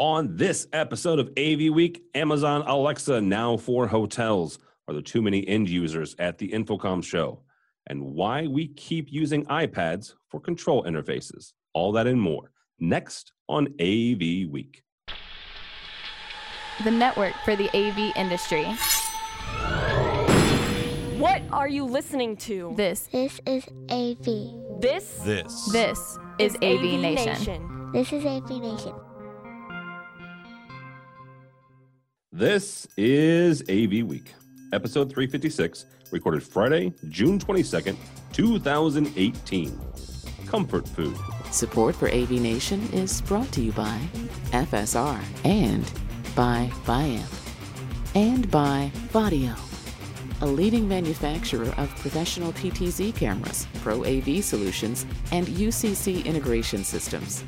On this episode of AV Week, Amazon Alexa now for hotels. Are there too many end users at the InfoComm show? And why we keep using iPads for control interfaces. All that and more next on AV Week. The network for the AV industry. What are you listening to? This, This is AV. This This. this is AV, Nation. This is AV Nation. This is AV Week, episode 356, recorded Friday, June 22nd, 2018. Comfort food. Support for AV Nation is brought to you by FSR and by Biamp and by Vaddio, a leading manufacturer of professional PTZ cameras, Pro AV solutions, and UCC integration systems.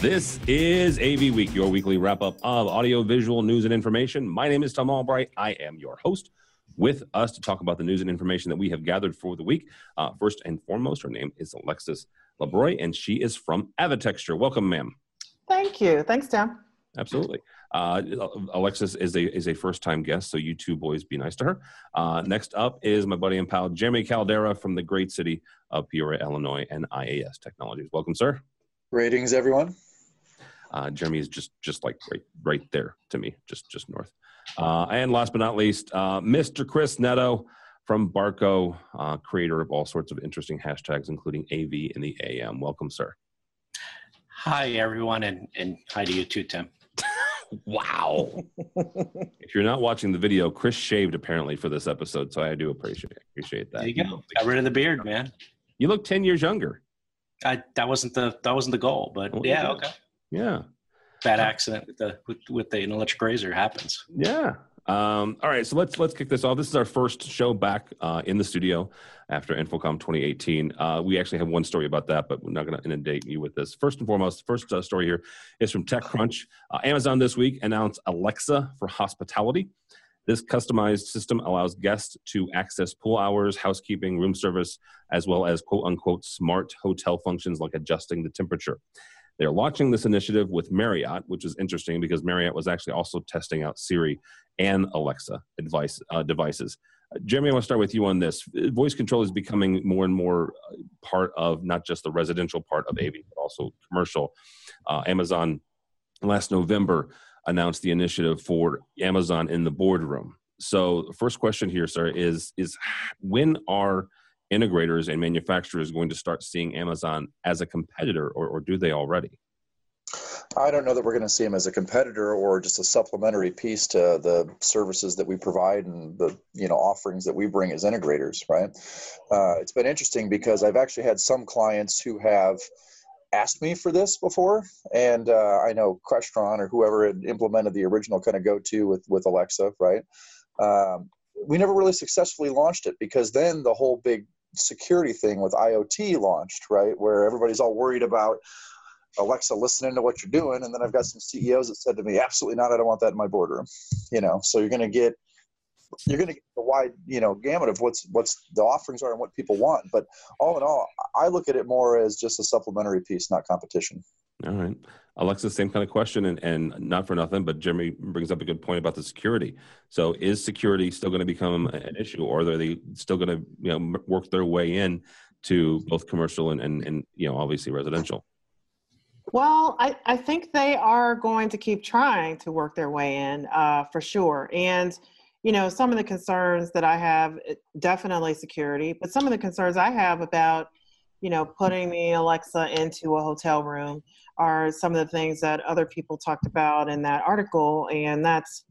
This is AV Week, your weekly wrap up of audio, visual news and information. My name is Tim Albright. I am your host. With us to talk about the news and information that we have gathered for the week. Uh, first and foremost, her name is Alexis Labroy, and she is from Avitecture. Welcome, ma'am. Thank you. Thanks, Tom. Absolutely. Uh, Alexis is a is a first time guest, so you two boys be nice to her. Uh, next up is my buddy and pal Jeremy Caldera from the great city of Peoria, Illinois, and IAS Technologies. Welcome, sir. Ratings, everyone. Uh, Jeremy is just just like right right there to me, just just north. Uh, and last but not least, uh, Mr. Chris Neto from Barco, uh, creator of all sorts of interesting hashtags, including AV in the AM. Welcome, sir. Hi, everyone, and, and hi to you too, Tim. Wow. if you're not watching the video, Chris shaved apparently for this episode, so I do appreciate appreciate that. There you go. Got rid of the beard, man. You look ten years younger. I, that wasn't the that wasn't the goal, but Well, yeah. okay. Yeah. Bad accident with the with, with the an electric razor happens. Yeah. Um, all right, so let's let's kick this off. This is our first show back uh, in the studio after InfoComm 2018. Uh, we actually have one story about that, but we're not going to inundate you with this. First and foremost, first uh, story here is from TechCrunch. Uh, Amazon this week announced Alexa for hospitality. This customized system allows guests to access pool hours, housekeeping, room service, as well as quote unquote smart hotel functions like adjusting the temperature. They're launching this initiative with Marriott, which is interesting because Marriott was actually also testing out Siri and Alexa advice, uh, devices. Uh, Jeremy, I want to start with you on this. Uh, Voice control is becoming more and more uh, part of not just the residential part of AV, but also commercial. Uh, Amazon last November announced the initiative for Amazon in the boardroom. So, first question here, sir, is is when are integrators and manufacturers going to start seeing Amazon as a competitor, or, or do they already? I don't know that we're going to see them as a competitor or just a supplementary piece to the services that we provide and the you know offerings that we bring as integrators. Right? Uh, it's been interesting because I've actually had some clients who have asked me for this before, and uh, I know Crestron or whoever had implemented the original kind of go-to with with Alexa. Right? Um, we never really successfully launched it because then the whole big security thing with IoT launched, right? Where everybody's all worried about Alexa listening to what you're doing. And then I've got some CEOs that said to me, absolutely not. I don't want that in my boardroom. You know, so you're going to get, you're going to get the wide, you know, gamut of what's, what's the offerings are and what people want. But all in all, I look at it more as just a supplementary piece, not competition. All right. Alexa, same kind of question, and, and not for nothing, but Jeremy brings up a good point about the security. So, is security still going to become an issue, or are they still going to, you know, work their way in to both commercial and, and, and you know, obviously residential? Well, I, I think they are going to keep trying to work their way in uh, for sure. And, you know, some of the concerns that I have, definitely security, but some of the concerns I have about, you know, putting the Alexa into a hotel room are some of the things that other people talked about in that article. And that's,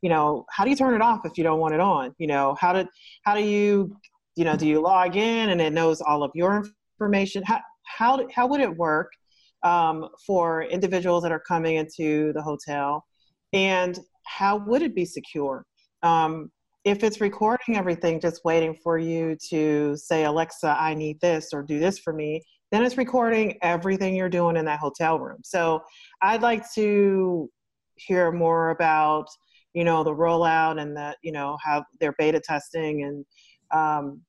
you know, how do you turn it off if you don't want it on? You know, how did, how do you, you know, do you log in and it knows all of your information? How, how, how would it work? um, for individuals that are coming into the hotel and how would it be secure um, if it's recording everything just waiting for you to say alexa i need this or do this for me then it's recording everything you're doing in that hotel room so i'd like to hear more about you know the rollout and that you know how they're beta testing and um,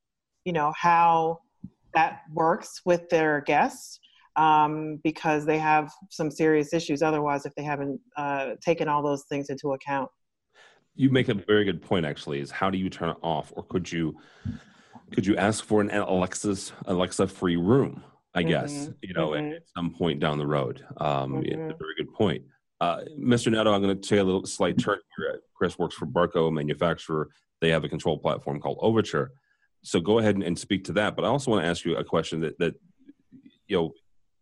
you know how that works with their guests um, because they have some serious issues otherwise if they haven't uh, taken all those things into account. You make a very good point. Actually, is how do you turn it off, or could you could you ask for an Alexa's Alexa free room? I guess Mm-hmm. you know Mhm. at, at some point down the road. Um, It's a very good point. Uh, Mr. Neto, I'm going to take a little slight turn here. Chris works for Barco, a manufacturer. They have a control platform called Overture. So go ahead and, and speak to that. But I also want to ask you a question that that you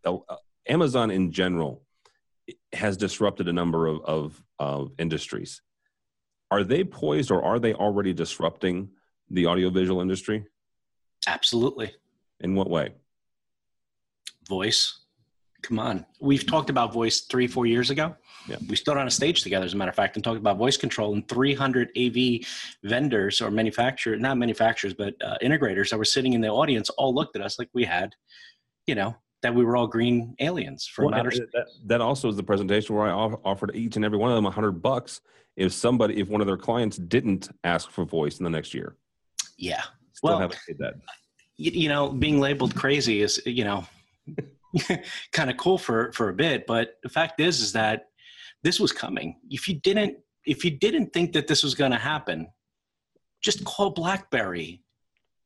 know, uh, Amazon in general has disrupted a number of, of, of industries. Are they poised or are they already disrupting the audiovisual industry? Absolutely. In what way? Voice. Come on. We've talked about voice three, four years ago. Yeah. We stood on a stage together, as a matter of fact, and talked about voice control. And 300 AV vendors or manufacturers, not manufacturers, but uh, integrators that were sitting in the audience all looked at us like we had, you know, that we were all green aliens from Well, outer space. that, that also is the presentation where I offered each and every one of them a hundred bucks if somebody, if one of their clients didn't ask for voice in the next year. Yeah. Still Well, haven't paid that. you, you know, being labeled crazy is, you know, kind of cool for for a bit. But the fact is, is that this was coming. If you didn't, if you didn't think that this was going to happen, just call BlackBerry.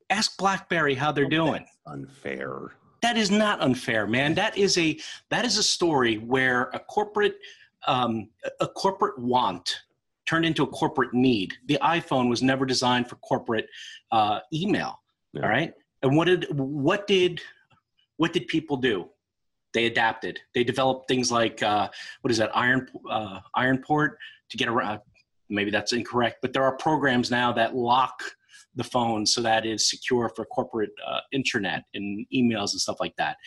Ask BlackBerry how they're oh, doing. Unfair. That is not unfair, man. That is a that is a story where a corporate um, a- corporate want turned into a corporate need. The iPhone was never designed for corporate uh, email. Yeah. All right, and what did what did what did people do? They adapted. They developed things like uh, what is that Iron uh, Iron Port to get around. Maybe that's incorrect, but there are programs now that lock the phone so that it's secure for corporate uh, internet and emails and stuff like that.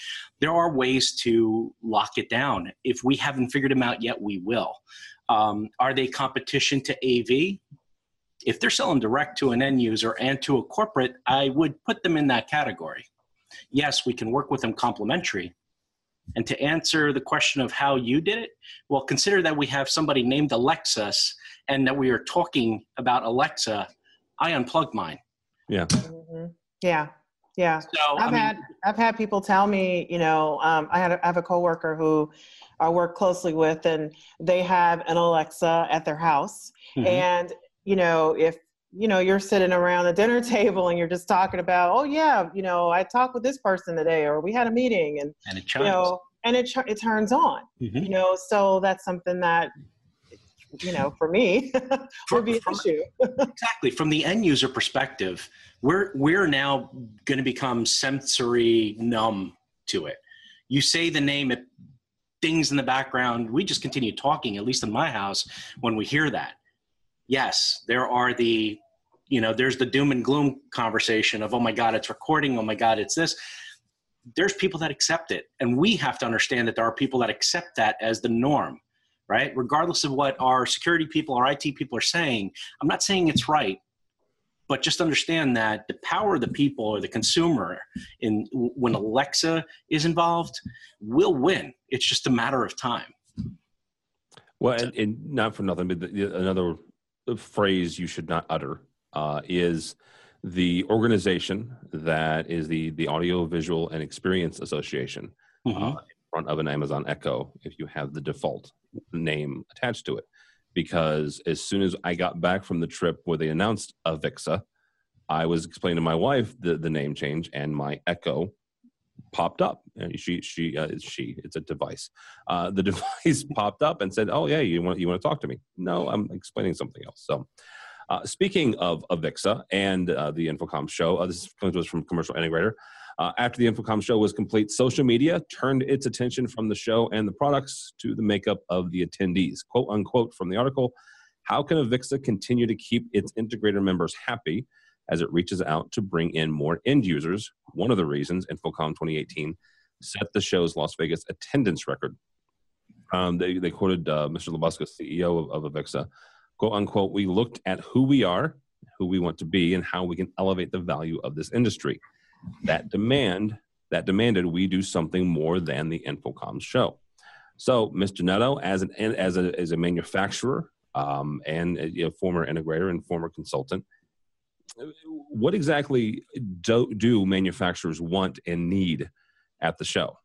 There are ways to lock it down. If we haven't figured them out yet, we will. Um, are they competition to AV? If they're selling direct to an end user and to a corporate, I would put them in that category. Yes, we can work with them complementary. And to answer the question of how you did it, well, consider that we have somebody named Alexis and that we are talking about Alexa. I unplugged mine. Mhm. Yeah, yeah. So I I've mean, had I've had people tell me, you know, um, I had a, I have a coworker who I work closely with, and they have an Alexa at their house, mhm. and you know, if you know you're sitting around the dinner table and you're just talking about, oh yeah, you know, I talked with this person today, or we had a meeting, and and it you know, and it it turns on, Mhm. you know, so that's something that you know for me would be an From- issue. exactly. From the end user perspective we're we're now going to become sensory numb to it. You say the name it things in the background we just continue talking at least in my house when we hear that. Yes there are the you know there's the doom and gloom conversation of oh my god it's recording oh my god it's this. There's people that accept it and we have to understand that there are people that accept that as the norm right? Regardless of what our security people our it people are saying i'm not saying it's right but just understand that the power of the people or the consumer in when alexa is involved will win. It's just a matter of time. Well, and, and not for nothing, but the, the- another phrase you should not utter uh, is the organization that is the the Audio Visual and Experience Association Mhm. uh, front of an Amazon Echo. If you have the default name attached to it, because as soon as I got back from the trip where they announced Avixa, I was explaining to my wife the the name change, and my Echo popped up. And she she uh, she it's a device. Uh, the device popped up and said, "Oh yeah, you want you want to talk to me?" No, I'm explaining something else. So. Uh, speaking of Avixa and uh, the InfoComm show, uh, this comes to us from Commercial Integrator. Uh, after the InfoComm show was complete, social media turned its attention from the show and the products to the makeup of the attendees. Quote unquote from the article How can Avixa continue to keep its integrator members happy as it reaches out to bring in more end users? One of the reasons InfoComm 2018 set the show's Las Vegas attendance record. Um, they, they quoted uh, Mr. Labuskes, CEO of, of Avixa, quote unquote, we looked at who we are, who we want to be, and how we can elevate the value of this industry. That demand, that demanded we do something more than the InfoComm show. So, Mr. Neto, as an as a as a manufacturer um, and a you know, former integrator and former consultant, what exactly do, do manufacturers want and need at the show?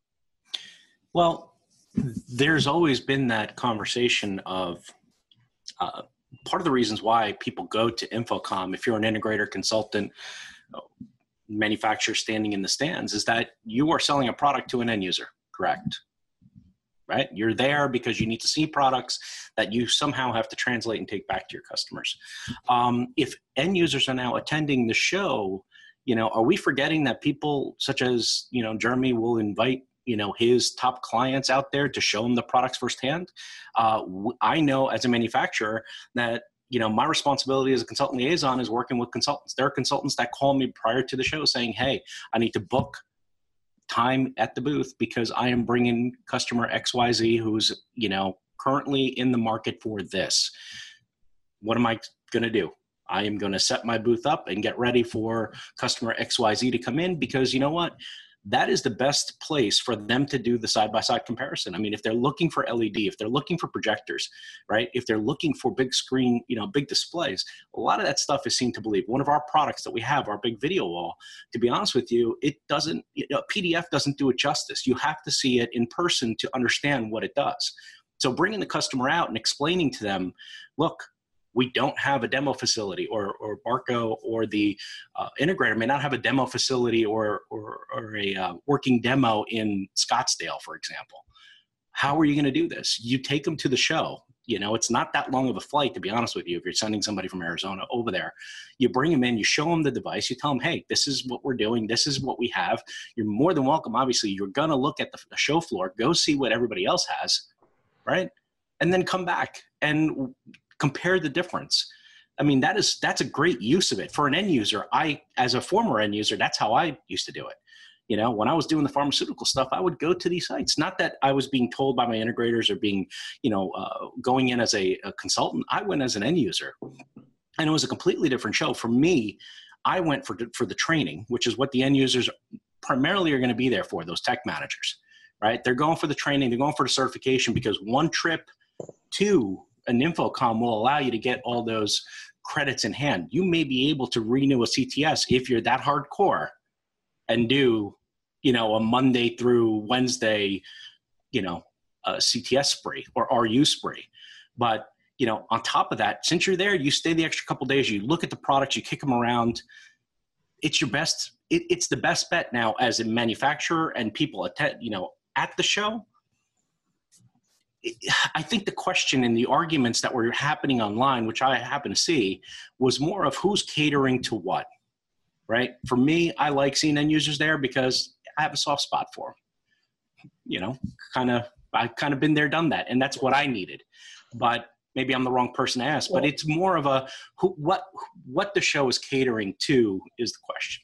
Well, there's always been that conversation of uh, part of the reasons why people go to InfoComm. if you're an integrator consultant, manufacturer standing in the stands, is that you are selling a product to an end user, correct? Right? You're there because you need to see products that you somehow have to translate and take back to your customers. Um, if end users are now attending the show, you know, are we forgetting that people such as, you know, Jeremy will invite you know his top clients out there to show them the products firsthand uh, i know as a manufacturer that you know my responsibility as a consultant liaison is working with consultants. There are consultants that call me prior to the show saying hey i need to book time at the booth because i am bringing customer xyz who's you know currently in the market for this. What am i going to do? I am going to set my booth up and get ready for customer xyz to come in because you know what that is the best place for them to do the side by side comparison. I mean, if they're looking for LED, if they're looking for projectors, right? If they're looking for big screen, you know, big displays, a lot of that stuff is seen to believe. One of our products that we have, our big video wall, to be honest with you, it doesn't, you know, PDF doesn't do it justice. You have to see it in person to understand what it does. So bringing the customer out and explaining to them, look, we don't have a demo facility or, or Barco or the uh, integrator may not have a demo facility or, or, or a uh, working demo in Scottsdale, for example. How are you going to do this? You take them to the show. You know, it's not that long of a flight, to be honest with you. If you're sending somebody from Arizona over there, you bring them in, you show them the device, you tell them, hey, this is what we're doing, this is what we have. You're more than welcome. Obviously, you're going to look at the, the show floor, go see what everybody else has, right? And then come back and compare the difference. I mean that is that's a great use of it. For an end user i as a former end user that's how i used to do it. You know when i was doing the pharmaceutical stuff i would go to these sites. Not that i was being told by my integrators or being you know uh, going in as a, a consultant. I went as an end user. And it was a completely different show. For me i went for for the training which is what the end users primarily are going to be there for those tech managers right? They're going for the training. They're going for the certification because one trip to an InfoComm will allow you to get all those credits in hand. You may be able to renew a CTS if you're that hardcore and do, you know, a Monday through Wednesday, you know, a CTS spree or RU spree. But, you know, on top of that, since you're there, you stay the extra couple days, you look at the products, you kick them around. It's your best, it, it's the best bet now as a manufacturer and people attend, you know, at the show I think the question and the arguments that were happening online, which I happen to see, was more of who's catering to what, right? For me, I like seeing end users there because I have a soft spot for them. You know, kind of, I've kind of been there, done that, and that's what I needed. But maybe I'm the wrong person to ask. But it's more of a who, what, what the show is catering to is the question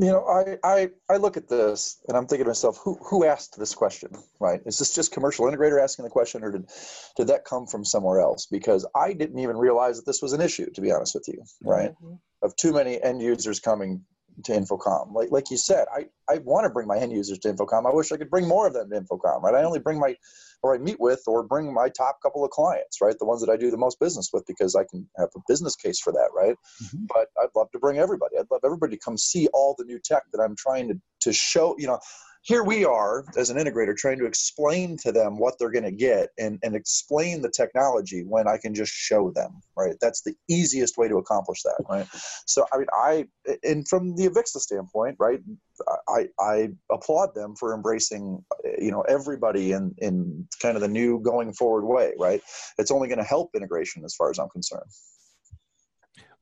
you know, I, I, I look at this and I'm thinking to myself, who, who asked this question, right? Is this just commercial integrator asking the question or did, did that come from somewhere else? Because I didn't even realize that this was an issue, to be honest with you, right? Mm-hmm. Of too many end users coming to InfoComm. Like, like you said, I, I want to bring my end users to InfoComm. I wish I could bring more of them to InfoComm, right? I only bring my or I meet with or bring my top couple of clients, right? The ones that I do the most business with because I can have a business case for that, right? Mm-hmm. But I'd love to bring everybody. I'd love everybody to come see all the new tech that I'm trying to, to show, you know, here we are as an integrator trying to explain to them what they're going to get and, and explain the technology when I can just show them, right? That's the easiest way to accomplish that, right? So, I mean, I, and from the Avixa standpoint, right, I, I applaud them for embracing, you know, everybody in, in kind of the new going forward way, right? It's only going to help integration as far as I'm concerned.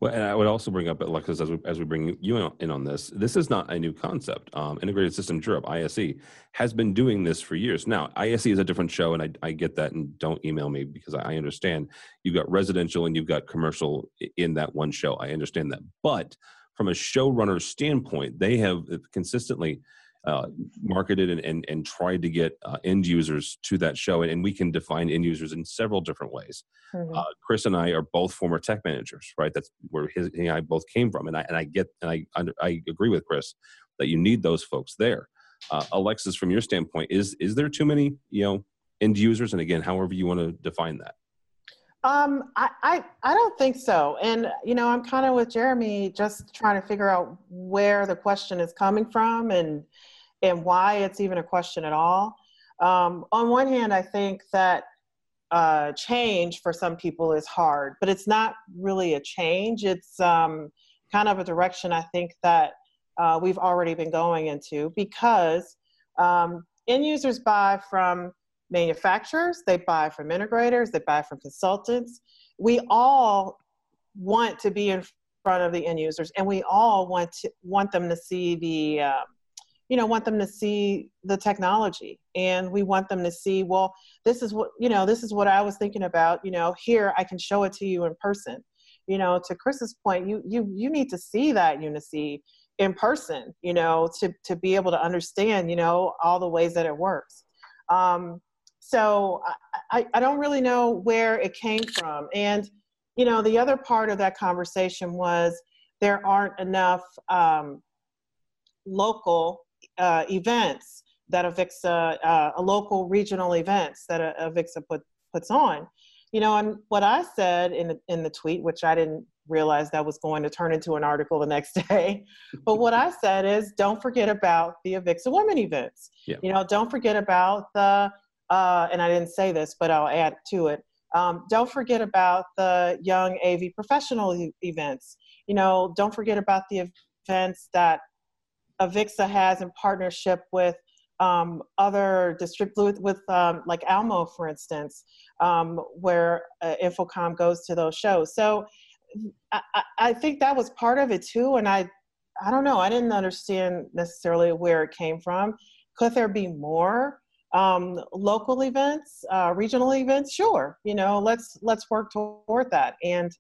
Well, and I would also bring up, Alexis, as we, as we bring you in on this, this is not a new concept. Um, Integrated Systems Europe, ISE, has been doing this for years. Now, ISE is a different show, and I, I get that, and don't email me because I understand you've got residential and you've got commercial in that one show. I understand that. But from a showrunner standpoint, they have consistently – uh, marketed and, and, and tried to get uh, end users to that show. And, and, we can define end users in several different ways. Mm-hmm. Uh, Chris and I are both former tech managers, right? That's where his, he and I both came from. And I, and I get, and I, I agree with Chris that you need those folks there. Uh, Alexis, from your standpoint, is, is there too many, you know, end users? And again, however you want to define that. Um, I, I, I don't think so. And, you know, I'm kind of with Jeremy, just trying to figure out where the question is coming from and, and why it's even a question at all. um, on one hand, I think that uh, change for some people is hard, but it's not really a change. It's um, kind of a direction I think that uh, we've already been going into because um, end users buy from manufacturers, they buy from integrators, they buy from consultants. We all want to be in front of the end users, and we all want to want them to see the um, you know want them to see the technology and we want them to see well this is what you know this is what i was thinking about you know here i can show it to you in person you know to chris's point you you you need to see that UniSee in person you know to to be able to understand you know all the ways that it works um, so I, I don't really know where it came from and you know the other part of that conversation was there aren't enough um, local uh, events that Avixa, uh, a local regional events that Avixa put, puts on. You know, and what I said in the, in the tweet, which I didn't realize that was going to turn into an article the next day, but what I said is, don't forget about the Avixa Women events. Yeah. You know, don't forget about the, uh, and I didn't say this, but I'll add to it. Um, don't forget about the young AV professional e- events. You know, don't forget about the events that Avixa has in partnership with um, other district with, with um, like Almo, for instance, um, where uh, InfoComm goes to those shows. So I, I, think that was part of it too. And I, I don't know, I didn't understand necessarily where it came from. Could there be more um, local events, uh, regional events? Sure, you know, let's let's work toward that. And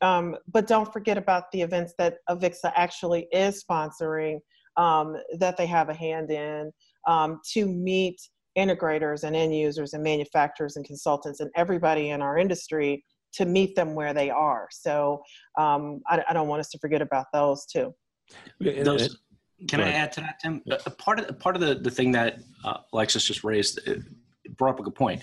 um, but don't forget about the events that Avixa actually is sponsoring um, that they have a hand in um, to meet integrators and end users and manufacturers and consultants and everybody in our industry to meet them where they are. So um, I, I, don't want us to forget about those too. Those, can I add to that, Tim? A part of part of the, the thing that uh, Alexis just raised brought up a good point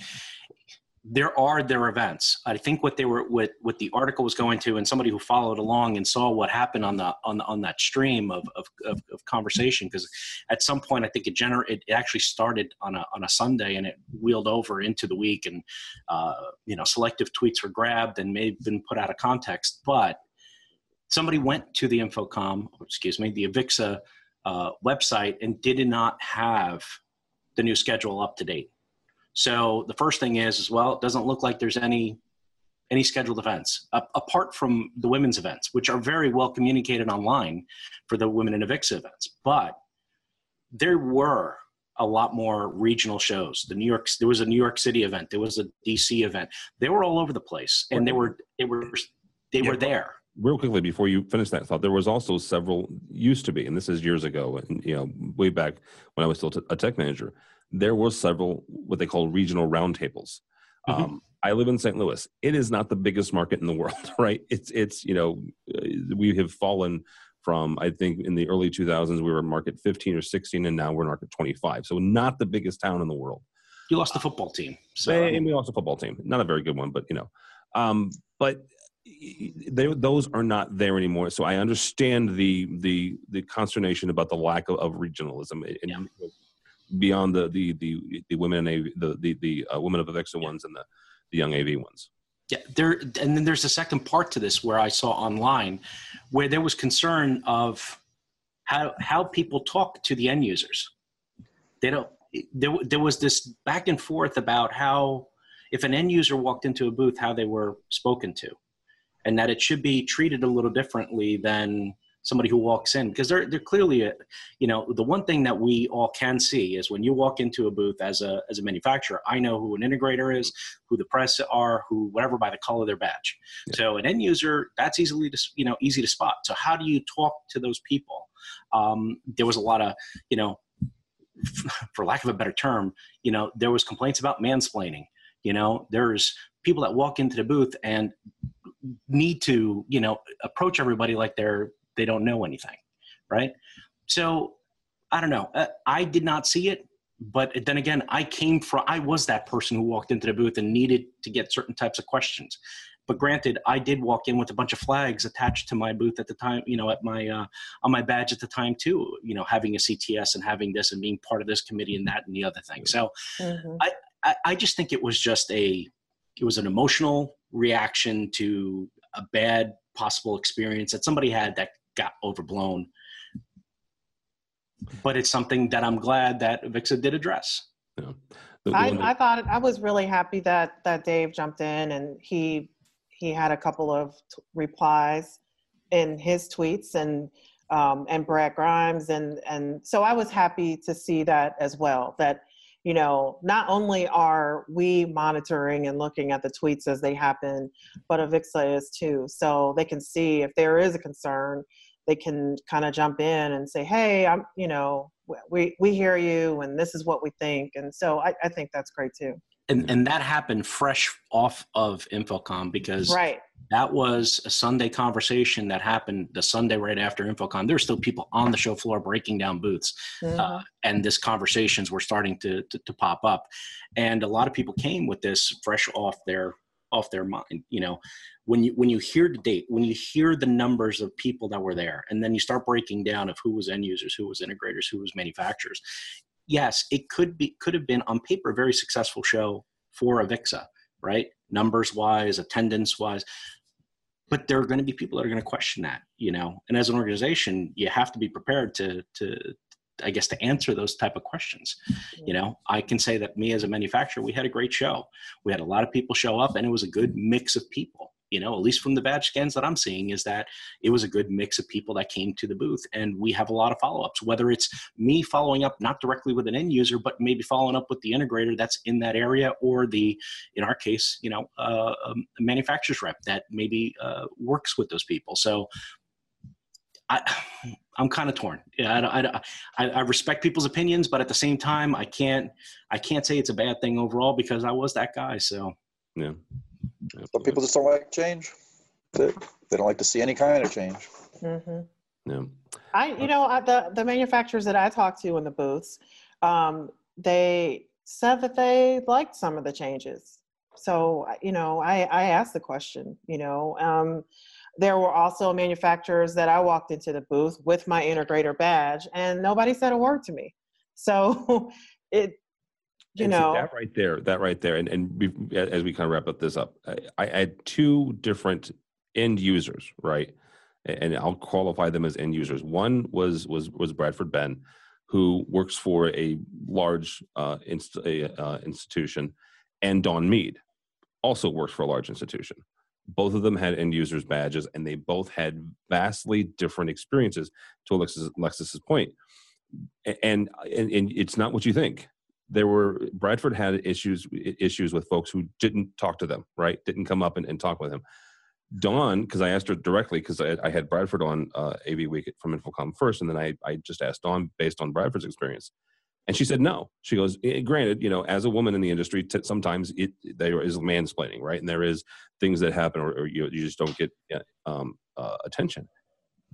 there are their events. I think what they were what what the article was going to, and somebody who followed along and saw what happened on the on the, on that stream of of, of, of conversation, because at some point I think it gener it actually started on a on a Sunday and it wheeled over into the week, and uh, you know selective tweets were grabbed and may have been put out of context, but somebody went to the InfoComm, excuse me, the Avixa uh, website and did not have the new schedule up to date so the first thing is, as well, it doesn't look like there's any any scheduled events uh, apart from the women's events, which are very well communicated online for the women in Avixa events. But there were a lot more regional shows. The New York, there was a New York City event, there was a DC event. They were all over the place, and they were they were they yeah, were there. Real quickly before you finish that thought, there was also several used to be, and this is years ago, and you know, way back when I was still a tech manager there were several what they call regional roundtables. Mm-hmm. Um, I live in St. Louis. It is not the biggest market in the world, right? It's it's you know uh, we have fallen from I think in the early 2000s we were market 15 or 16, and now we're market 25. So not the biggest town in the world. You lost the football team, so and we lost the football team. Not a very good one, but you know, um, but they, those are not there anymore. So I understand the the the consternation about the lack of, of regionalism. And yeah beyond the the the, the women AV, the the the uh, women of Avixa ones and the the young AV ones. Yeah, there and then there's a second part to this where I saw online where there was concern of how how people talk to the end users. They don't there there was this back and forth about how if an end user walked into a booth how they were spoken to and that it should be treated a little differently than somebody who walks in. Because they're they're clearly a, you know the one thing that we all can see is when you walk into a booth as a as a manufacturer i know who an integrator is who the press are who whatever by the color of their badge. Yeah. so an end user that's easily to, you know easy to spot. So how do you talk to those people? Um, there was a lot of you know for lack of a better term you know there was complaints about mansplaining. You know there's people that walk into the booth and need to you know approach everybody like they're they don't know anything, right? So I don't know. Uh, I did not see it, but then again, I came from, I was that person who walked into the booth and needed to get certain types of questions. But granted, I did walk in with a bunch of flags attached to my booth at the time, you know, at my uh, on my badge at the time too. You know, having a CTS and having this and being part of this committee and that and the other thing. So Mhm. I, I, I just think it was just a it was an emotional reaction to a bad possible experience that somebody had that got overblown. But it's something that I'm glad that Vixa did address. The- the I, that- I thought I was really happy that that Dave jumped in and he he had a couple of t- replies in his tweets and um, and Brad Grimes and and so I was happy to see that as well. That you know not only are we monitoring and looking at the tweets as they happen, but Avixa is too. So they can see if there is a concern, they can kind of jump in and say, hey, I'm you know we we hear you and this is what we think and so i, I think that's great too And, and that happened fresh off of InfoComm because right that was a Sunday conversation that happened the Sunday right after InfoComm. There were still people on the show floor breaking down booths. Mhm. uh, and this conversations were starting to, to to pop up and a lot of people came with this fresh off their off their mind you know when you when you hear the date when you hear the numbers of people that were there and then you start breaking down of who was end users who was integrators who was manufacturers yes it could be could have been on paper a very successful show for avixa right numbers wise attendance wise but there are going to be people that are going to question that you know and as an organization you have to be prepared to to I guess to answer those type of questions. You know, I can say that me as a manufacturer, we had a great show. We had a lot of people show up, and it was a good mix of people. You know, at least from the badge scans that I'm seeing, is that it was a good mix of people that came to the booth, and we have a lot of follow ups. Whether it's me following up not directly with an end user, but maybe following up with the integrator that's in that area, or the, in our case, you know, uh, um, a manufacturer's rep that maybe uh, works with those people. So I, I'm kind of torn. Yeah, I, I, I, respect people's opinions, but at the same time, I can't, I can't say it's a bad thing overall because I was that guy. So yeah. But people just don't like change. They they don't like to see any kind of change. Mhm. Yeah. I, you know, I, the the manufacturers that I talked to in the booths, um, they said that they liked some of the changes. So, you know, I I asked the question. You know, um, there were also manufacturers that I walked into the booth with my integrator badge, and nobody said a word to me. So, it, you And know, that right there, that right there, and and as we kind of wrap up this up, I, I had two different end users, right? And I'll qualify them as end users. One was was was Bradford Benn, who works for a large uh, inst- a, uh, institution, and Dawn Mead also works for a large institution. Both of them had end users badges, and they both had vastly different experiences. To Alexis, Alexis's point, and, and and it's not what you think there were Bradford had issues issues with folks who didn't talk to them, right? Didn't come up and, and talk with him. Dawn, because I asked her directly, because I, I, had Bradford on uh, AV Week from InfoComm first, and then I, I just asked Dawn based on Bradford's experience, and she said no. She goes, eh, granted, you know, as a woman in the industry, t- sometimes it there is mansplaining, right? And there is things that happen, or, or you, you just don't get um, uh, attention.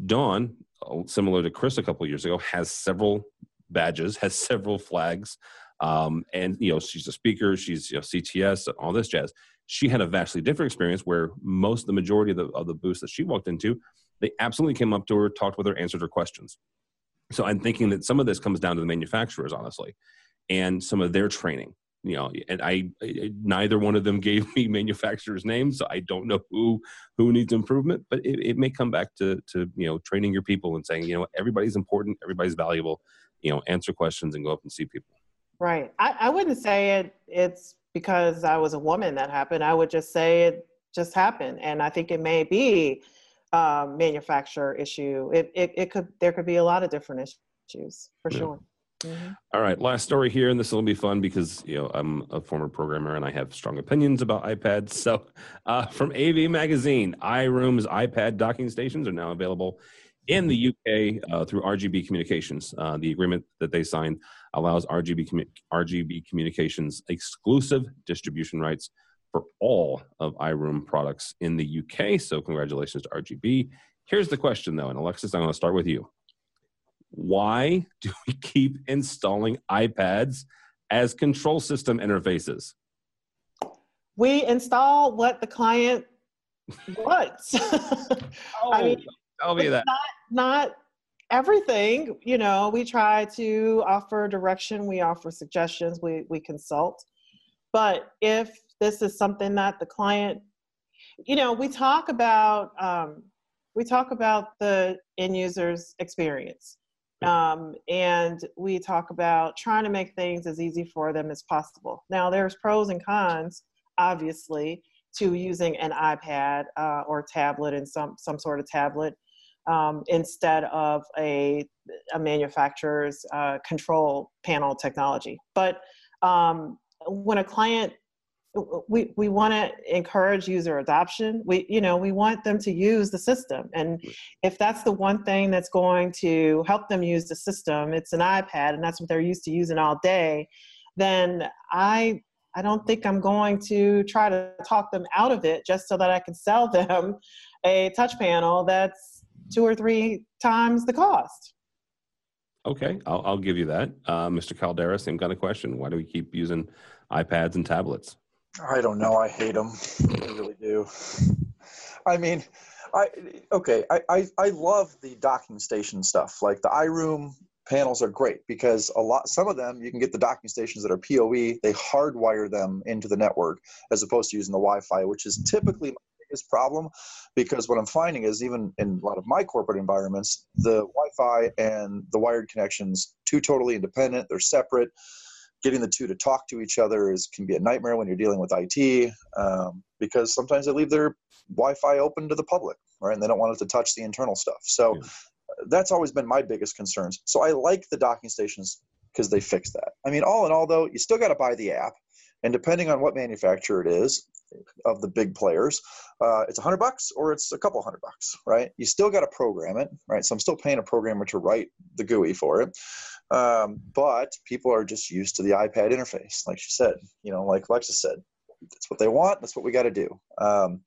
Dawn, uh, similar to Chris a couple years ago, has several badges, has several flags, um, and you know she's a speaker she's you know cts all this jazz. She had a vastly different experience where most the majority of the, of the booths that she walked into they absolutely came up to her talked with her answered her questions. So i'm thinking that some of this comes down to the manufacturers honestly and some of their training you know and I, I neither one of them gave me manufacturers names so i don't know who who needs improvement but it, it may come back to to you know training your people and saying you know everybody's important everybody's valuable. You know answer questions and go up and see people Right. I, I wouldn't say it it's because I was a woman that happened. I would just say it just happened. And I think it may be a manufacturer issue. It, it, it could, there could be a lot of different issues for Yeah. sure. Mhm. All right, last story here, and this will be fun because you know I'm a former programmer and I have strong opinions about iPads. So, uh, from AV Magazine, iRoom's iPad docking stations are now available in the UK uh, through RGB Communications. Uh, the agreement that they signed allows RGB commu- RGB Communications exclusive distribution rights for all of iRoom products in the UK. So, congratulations to RGB. Here's the question, though, and Alexis, I'm going to start with you why do we keep installing iPads as control system interfaces? We install what the client wants. Oh, I mean, tell me that. Not, not everything. You know, we try to offer direction, we offer suggestions, we, we consult. But if this is something that the client, you know, we talk about, um, we talk about the end user's experience. Um, and we talk about trying to make things as easy for them as possible. Now, there's pros and cons, obviously, to using an iPad uh, or tablet and some some sort of tablet um, instead of a a manufacturer's uh, control panel technology. But um, when a client we, we want to encourage user adoption. We you know we want them to use the system. And if that's the one thing that's going to help them use the system it's an ipad and that's what they're used to using all day then i i don't think i'm going to try to talk them out of it just so that i can sell them a touch panel that's two or three times the cost Okay, I'll, I'll give you that. Uh, Mr. Caldera, same kind of question. Why do we keep using iPads and tablets? I don't know. I hate them. I really do. I mean, I okay. I, I I love the docking station stuff. Like the iRoom panels are great because a lot. Some of them you can get the docking stations that are PoE. They hardwire them into the network as opposed to using the Wi-Fi, which is typically my biggest problem. Because what I'm finding is even in a lot of my corporate environments, the Wi-Fi and the wired connections two totally independent. They're separate getting the two to talk to each other is can be a nightmare when you're dealing with IT um, because sometimes they leave their Wi-Fi open to the public, right? And they don't want it to touch the internal stuff. So yeah. that's always been my biggest concerns. So I like the docking stations because they fix that. I mean, all in all, though, you still got to buy the app, and depending on what manufacturer it is of the big players, uh, it's a hundred bucks or it's a couple hundred bucks, right? You still got to program it, right? So I'm still paying a programmer to write the GUI for it. Um, but people are just used to the iPad interface, like she said. You know, like Alexis said, that's what they want. That's what we got to do. Um,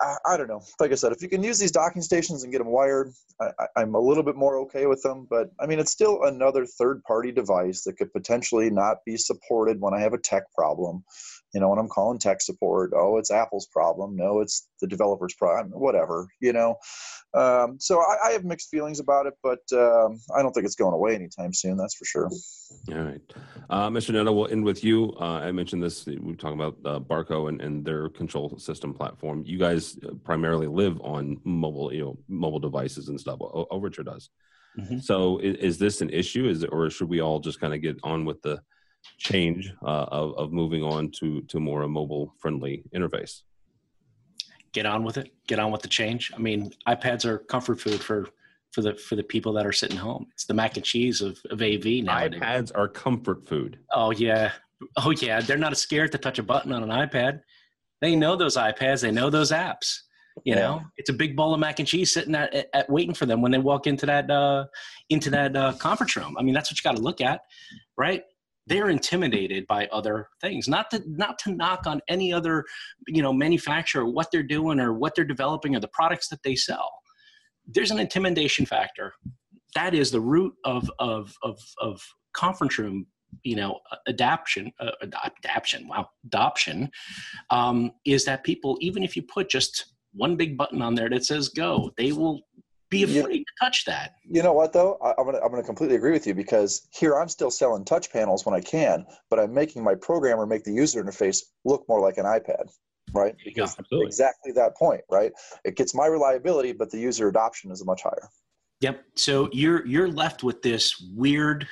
I, I, don't know. Like I said, if you can use these docking stations and get them wired, I, I'm a little bit more okay with them. But I mean, it's still another third-party device that could potentially not be supported when I have a tech problem you know when i'm calling tech support oh it's apple's problem. No it's the developer's problem whatever you know? Um, so I, I, have mixed feelings about it but um, i don't think it's going away anytime soon that's for sure. All right. Uh, mr Netta, we'll end with you. Uh, i mentioned this we were talking about uh, barco and, and their control system platform. You guys primarily live on mobile you know mobile devices and stuff overture does. Mm-hmm. so is, is, this an issue? Is it, or should we all just kind of get on with the change uh, of, of moving on to to more a mobile friendly interface. Get on with it. Get on with the change. I mean ipads are comfort food for for the for the people that are sitting home. It's the mac and cheese of, of av now ipads are comfort food. Oh yeah. Oh yeah. They're not scared to touch a button on an ipad. They know those ipads. They know those apps. You yeah. know it's a big bowl of mac and cheese sitting at, at, at, waiting for them when they walk into that uh into that uh, conference room. I mean that's what you got to look at right they're intimidated by other things. Not to not to knock on any other you know manufacturer what they're doing or what they're developing or the products that they sell. There's an intimidation factor. That is the root of of of, of conference room you know adaption uh, adaption wow adoption um, is that people even if you put just one big button on there that says go they will be afraid you, to touch that. You know what though? I, am gonna I'm gonna completely agree with you because here I'm still selling touch panels when I can, but I'm making my programmer make the user interface look more like an iPad, right? Because yeah, exactly that point, right? It gets my reliability, but the user adoption is much higher. Yep. So you're you're left with this weird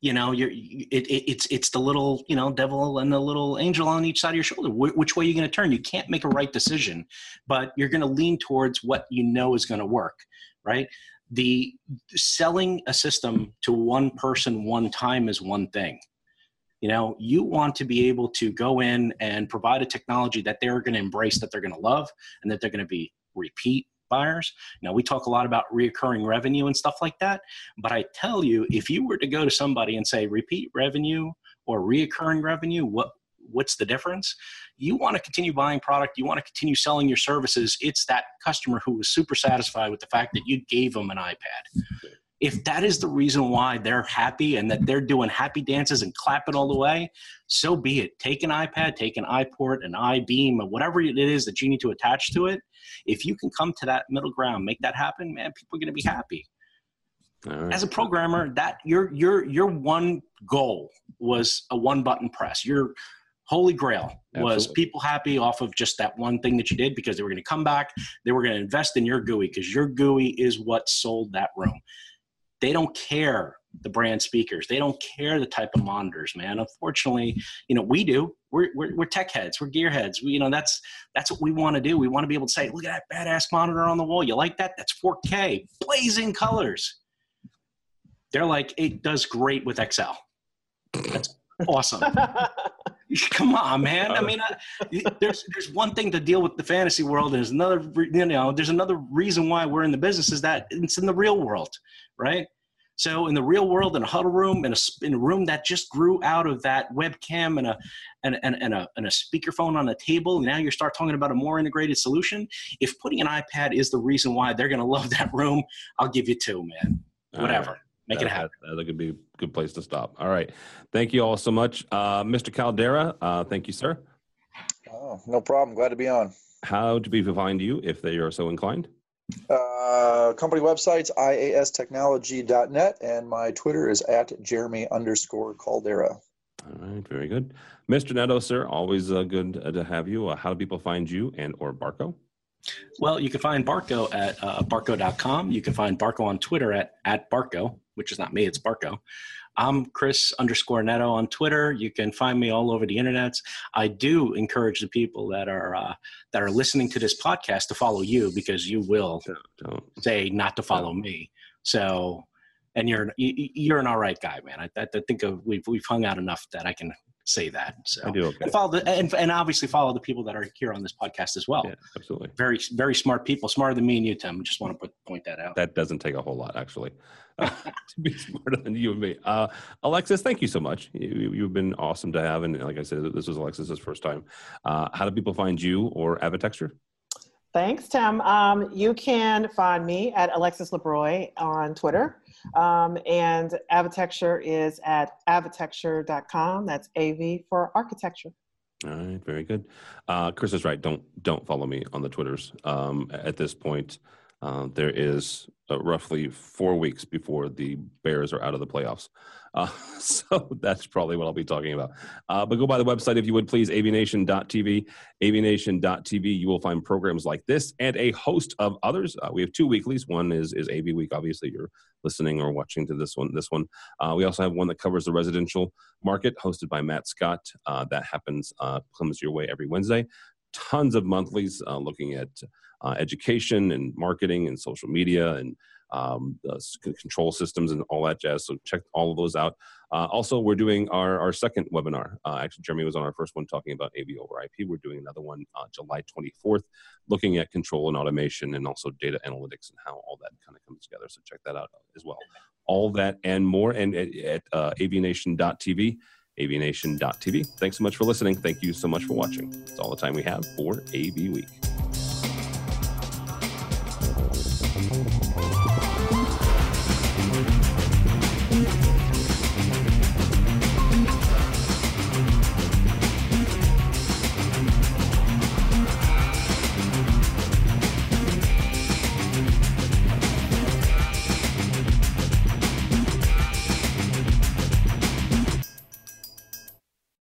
you know you're it, it, it's it's the little you know devil and the little angel on each side of your shoulder. Wh- which way are you going to turn? You can't make a right decision but you're going to lean towards what you know is going to work right? The selling a system to one person one time is one thing. You know you want to be able to go in and provide a technology that they're going to embrace that they're going to love and that they're going to be repeat buyers. Now, we talk a lot about reoccurring revenue and stuff like that. But I tell you, if you were to go to somebody and say repeat revenue or reoccurring revenue, what what's the difference? You want to continue buying product, you want to continue selling your services. It's that customer who was super satisfied with the fact that you gave them an iPad. If that is the reason why they're happy and that they're doing happy dances and clapping all the way, so be it. Take an iPad, take an iPort, an iBeam, or whatever it is that you need to attach to it. If you can come to that middle ground, make that happen, man, people are going to be happy. Right. As a programmer, that your your your one goal was a one button press. Your holy grail was Absolutely. people happy off of just that one thing that you did because they were going to come back. They were going to invest in your GUI because your GUI is what sold that room they don't care the brand speakers. They don't care the type of monitors, man. Unfortunately, you know, we do. We're, we're, we're tech heads. We're gear heads. We, you know, that's, that's what we want to do. We want to be able to say, look at that badass monitor on the wall. You like that? That's 4K, blazing colors. They're like, it does great with Excel. That's awesome. Come on, man. I mean, uh, there's there's one thing to deal with the fantasy world. And there's another, you know, there's another reason why we're in the business is that it's in the real world, right? So in the real world, in a huddle room, in a, in a room that just grew out of that webcam and a and, and, and a and a speakerphone on a table, now you start talking about a more integrated solution. If putting an iPad is the reason why they're going to love that room, I'll give you two, man. Whatever. Make that, it happen. That, that could be a good place to stop. All right. Thank you all so much. Uh, Mr. Caldera, uh, thank you, sir. Oh, no problem. Glad to be on. How do people find you if they are so inclined? Uh, company website's iastechnology.net, and my Twitter is at Jeremy underscore Caldera. All right, very good. Mr. Neto, sir, always uh, good to have you. Uh, how do people find you and or Barco? Well, you can find Barco at uh, barco.com. You can find Barco on Twitter at, at Barco, which is not me, it's Barco. I'm Chris underscore Neto on Twitter. You can find me all over the internet. I do encourage the people that are uh, that are listening to this podcast to follow you because you will don't, don't. say not to follow don't. me. So, and you're you're an all right guy, man. I, I think of, we've we've hung out enough that I can say that. So I do. Okay. And follow the, and, and obviously follow the people that are here on this podcast as well. Yeah, absolutely. Very, very smart people, smarter than me and you, Tim. Just want to put, point that out. That doesn't take a whole lot, actually, uh, to be smarter than you and me. Uh, Alexis, thank you so much. You, have been awesome to have. And like I said, this was Alexis's first time. Uh, how do people find you or Avitecture? Thanks, Tim. Um, you can find me at Alexis LeBroy on Twitter. Um, and Avitecture is at avitecture.com. That's AV for architecture. All right, very good. Uh, Chris is right. Don't don't follow me on the Twitters um, at this point. Uh, there is uh, roughly four weeks before the Bears are out of the playoffs. Uh, so that's probably what I'll be talking about. Uh, but go by the website if you would please, avnation.tv. avnation.tv. You will find programs like this and a host of others. Uh, we have two weeklies. One is is AV Week. Obviously, you're listening or watching to this one. This one. We also have one that covers the residential market, hosted by Matt Scott. That happens comes your way every Wednesday. Tons of monthlies looking at education and marketing and social media and um, uh, control systems and all that jazz. So check all of those out. Uh, also, we're doing our, our second webinar. Uh, actually, Jeremy was on our first one talking about AV over IP. We're doing another one uh, July 24th, looking at control and automation and also data analytics and how all that kind of comes together. So check that out as well. All that and more and at, at uh, avnation.tv avnation.tv. Thanks so much for listening. Thank you so much for watching. That's all the time we have for AV Week. Bye.